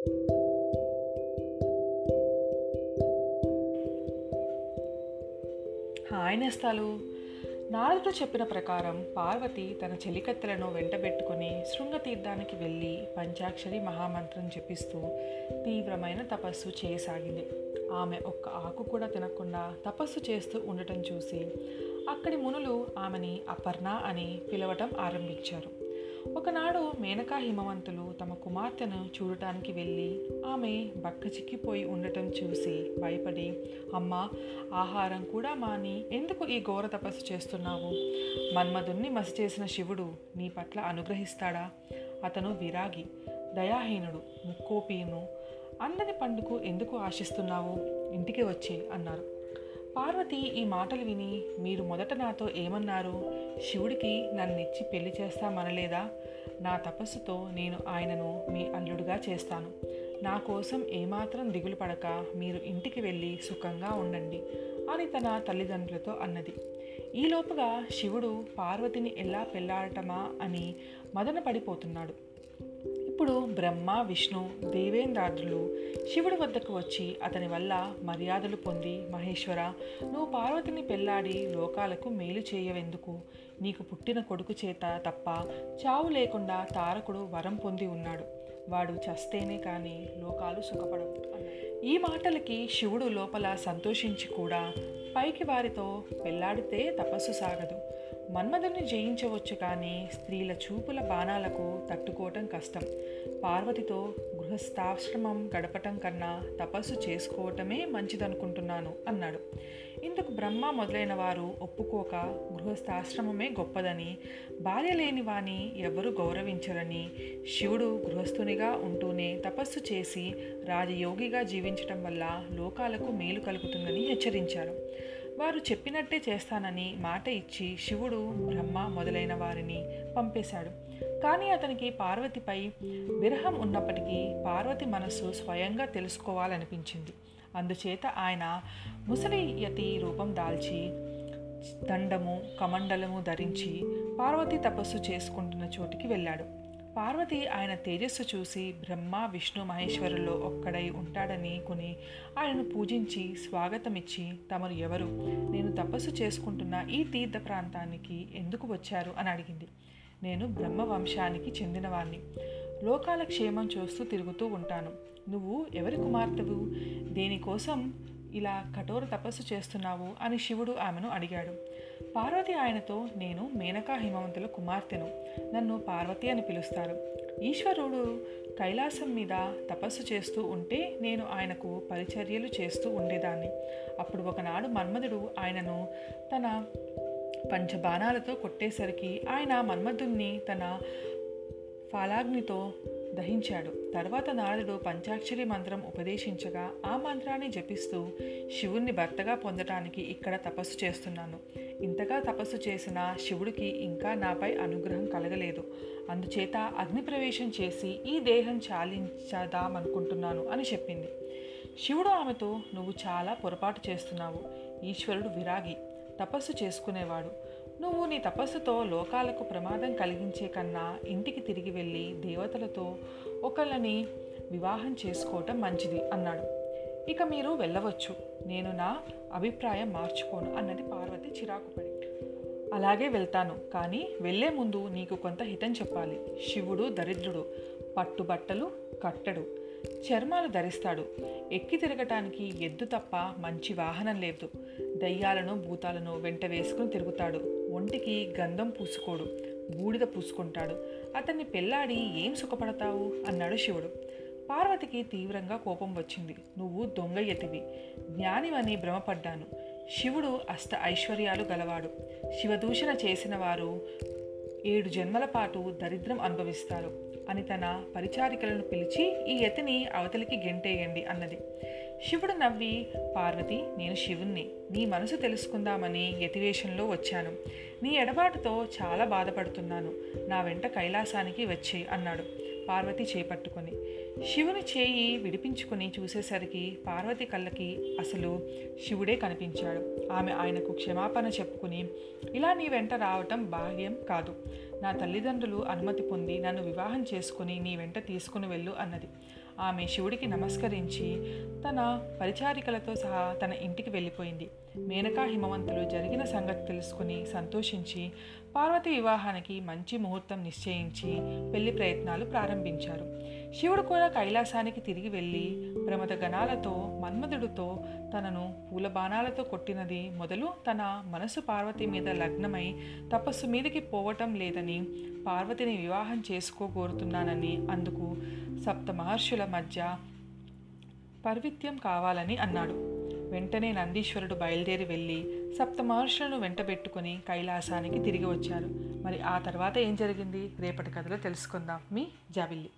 Hi నేస్తాలు. నారదుడు చెప్పిన ప్రకారం పార్వతి తన చెలికత్తెలను వెంటబెట్టుకుని శృంగతీర్థానికి వెళ్ళి పంచాక్షరి మహామంత్రం జపిస్తూ తీవ్రమైన తపస్సు చేయసాగింది. ఆమె ఒక్క ఆకు కూడా తినకుండా తపస్సు చేస్తూ ఉండటం చూసి అక్కడి మునులు ఆమెని అపర్ణ అని పిలవటం ఆరంభించారు. ఒకనాడు మేనకా హిమవంతులు తమ కుమార్తెను చూడటానికి వెళ్ళి ఆమె బక్క చిక్కిపోయి ఉండటం చూసి భయపడి అమ్మ ఆహారం కూడా మాని ఎందుకు ఈ ఘోర తపస్సు చేస్తున్నావు? మన్మధుణ్ణి మసి చేసిన శివుడు నీ పట్ల అనుగ్రహిస్తాడా? అతను విరాగి దయాహీనుడు ముక్కోపీను అందని పండుకు ఎందుకు ఆశిస్తున్నావు? ఇంటికి వచ్చే అన్నారు. పార్వతి ఈ మాటలు విని మీరు మొదట నాతో ఏమన్నారు? శివుడికి నన్నిచ్చి పెళ్ళి చేస్తామనలేదా? నా తపస్సుతో నేను ఆయనను మీ అల్లుడుగా చేస్తాను. నా కోసం ఏమాత్రం దిగులు పడక మీరు ఇంటికి వెళ్ళి సుఖంగా ఉండండి అని తన తల్లిదండ్రులతో అన్నది. ఈలోపుగా శివుడు పార్వతిని ఎలా పెళ్ళాడటమా అని మదన పడిపోతున్నాడు. ఇప్పుడు బ్రహ్మ విష్ణు దేవేంద్రాదులు శివుడి వద్దకు వచ్చి అతని వల్ల మర్యాదలు పొంది మహేశ్వర నువ్వు పార్వతిని పెళ్ళాడి లోకాలకు మేలు చేయవెందుకు? నీకు పుట్టిన కొడుకు చేత తప్ప చావు లేకుండా తారకుడు వరం పొంది ఉన్నాడు. వాడు చస్తేనే కానీ లోకాలు సుఖపడవు ఈ మాటలకి శివుడు లోపల సంతోషించి కూడా పైకి వారితో పెళ్ళాడితే తపస్సు సాగదు. మన్మధుని జయించవచ్చు కానీ స్త్రీల చూపుల బాణాలకు తట్టుకోవటం కష్టం. పార్వతితో గృహస్థాశ్రమం గడపటం కన్నా తపస్సు చేసుకోవటమే మంచిదనుకుంటున్నాను అన్నాడు. ఇందుకు బ్రహ్మ మొదలైన వారు ఒప్పుకోక గృహస్థాశ్రమమే గొప్పదని భార్య లేని వాని ఎవరు గౌరవించరని శివుడు గృహస్థునిగా ఉంటూనే తపస్సు చేసి రాజయోగిగా జీవించటం వల్ల లోకాలకు మేలు కలుగుతుందని హెచ్చరించారు. వారు చెప్పినట్టే చేస్తానని మాట ఇచ్చి శివుడు బ్రహ్మ మొదలైన వారిని పంపేశాడు. కానీ అతనికి పార్వతిపై విరహం ఉన్నప్పటికీ పార్వతి మనస్సు స్వయంగా తెలుసుకోవాలనిపించింది. అందుచేత ఆయన ముసలి యతి రూపం దాల్చి దండము కమండలము ధరించి పార్వతి తపస్సు చేసుకుంటున్న చోటికి వెళ్ళాడు. పార్వతి ఆయన తేజస్సు చూసి బ్రహ్మ విష్ణు మహేశ్వరుల్లో ఒక్కడై ఉంటాడని కొని ఆయనను పూజించి స్వాగతమిచ్చి తమరు ఎవరు? నేను తపస్సు చేసుకుంటున్న ఈ తీర్థ ప్రాంతానికి ఎందుకు వచ్చారు? అని అడిగింది. నేను బ్రహ్మ వంశానికి చెందినవాణ్ణి. లోకాల క్షేమం చూస్తూ తిరుగుతూ ఉంటాను. నువ్వు ఎవరి కుమార్తెవు? దేనికోసం ఇలా కఠోర తపస్సు చేస్తున్నావు? అని శివుడు ఆమెను అడిగాడు. పార్వతి ఆయనతో నేను మేనకా హిమవంతుల కుమార్తెను. నన్ను పార్వతి అని పిలుస్తారు. ఈశ్వరుడు కైలాసం మీద తపస్సు చేస్తూ ఉంటే నేను ఆయనకు పరిచర్యలు చేస్తూ ఉండేదాన్ని. అప్పుడు ఒకనాడు మన్మధుడు ఆయనను తన పంచబాణాలతో కొట్టేసరికి ఆయన మన్మధుణ్ణి తన ఫాలాగ్నితో దహించాడు. తర్వాత నారదుడు పంచాక్షరి మంత్రం ఉపదేశించగా ఆ మంత్రాన్ని జపిస్తూ శివుణ్ణి భర్తగా పొందటానికి ఇక్కడ తపస్సు చేస్తున్నాను. ఇంతగా తపస్సు చేసిన శివుడికి ఇంకా నాపై అనుగ్రహం కలగలేదు. అందుచేత అగ్నిప్రవేశం చేసి ఈ దేహం చాలించదామనుకుంటున్నాను అని చెప్పింది. శివుడు ఆమెతో నువ్వు చాలా పొరపాటు చేస్తున్నావు. ఈశ్వరుడు విరాగి. తపస్సు చేసుకునేవాడు. నువ్వు నీ తపస్సుతో లోకాలకు ప్రమాదం కలిగించే కన్నా ఇంటికి తిరిగి వెళ్ళి దేవతలతో ఒకళ్ళని వివాహం చేసుకోవటం మంచిది అన్నాడు. ఇక మీరు వెళ్ళవచ్చు. నేను నా అభిప్రాయం మార్చుకోను అన్నది పార్వతి చిరాకుపడి. అలాగే వెళ్తాను కానీ వెళ్ళే ముందు నీకు కొంత హితం చెప్పాలి. శివుడు దరిద్రుడు పట్టుబట్టలు కట్టడు చర్మాలు ధరిస్తాడు. ఎక్కి తిరగటానికి ఎద్దు తప్ప మంచి వాహనం లేదు. దయ్యాలను భూతాలను వెంట వేసుకుని తిరుగుతాడు. ఒంటికి గంధం పూసుకోడు బూడిద పూసుకుంటాడు. అతన్ని పెళ్ళాడి ఏం సుఖపడతావు? అన్నాడు శివుడు. పార్వతికి తీవ్రంగా కోపం వచ్చింది. నువ్వు దొంగ యతివి జ్ఞానివని భ్రమపడ్డాను. శివుడు అష్ట ఐశ్వర్యాలు గలవాడు. శివదూషణ చేసిన వారు ఏడు జన్మల పాటు దరిద్రం అనుభవిస్తారు అని తన పరిచారికలను పిలిచి ఈ యతిని అవతలికి గెంటేయండి అన్నది. శివుడు నవ్వి పార్వతి నేను శివుణ్ణి. నీ మనసు తెలుసుకుందామని యతివేషంలో వచ్చాను. నీ ఎడబాటుతో చాలా బాధపడుతున్నాను. నా వెంట కైలాసానికి వచ్చే అన్నాడు పార్వతి చేపట్టుకొని. శివుని చేయి విడిపించుకుని చూసేసరికి పార్వతి కళ్ళకి అసలు శివుడే కనిపించాడు. ఆమె ఆయనకు క్షమాపణ చెప్పుకుని ఇలా నీ వెంట రావటం భాగ్యం కాదు. నా తల్లిదండ్రులు అనుమతి పొంది నన్ను వివాహం చేసుకుని నీ వెంట తీసుకుని వెళ్ళు అన్నది. ఆమె శివుడికి నమస్కరించి తన పరిచారికలతో సహా తన ఇంటికి వెళ్ళిపోయింది. మేనకా హిమవంతులు జరిగిన సంగతి తెలుసుకుని సంతోషించి పార్వతి వివాహానికి మంచి ముహూర్తం నిశ్చయించి పెళ్ళి ప్రయత్నాలు ప్రారంభించారు. శివుడు కూడా కైలాసానికి తిరిగి వెళ్ళి ప్రమద గణాలతో మన్మధుడితో తనను పూల బాణాలతో కొట్టినది మొదలు తన మనసు పార్వతి మీద లగ్నమై తపస్సు మీదకి పోవటం లేదని పార్వతిని వివాహం చేసుకోగోరుతున్నానని అందుకు సప్త మహర్షుల మధ్య పర్విత్యం కావాలని అన్నాడు. వెంటనే నందీశ్వరుడు బయలుదేరి వెళ్ళి సప్త మహర్షులను వెంటబెట్టుకుని కైలాసానికి తిరిగి వచ్చారు. మరి ఆ తర్వాత ఏం జరిగింది? రేపటి కథలో తెలుసుకుందాం. మీ జాబిల్లి.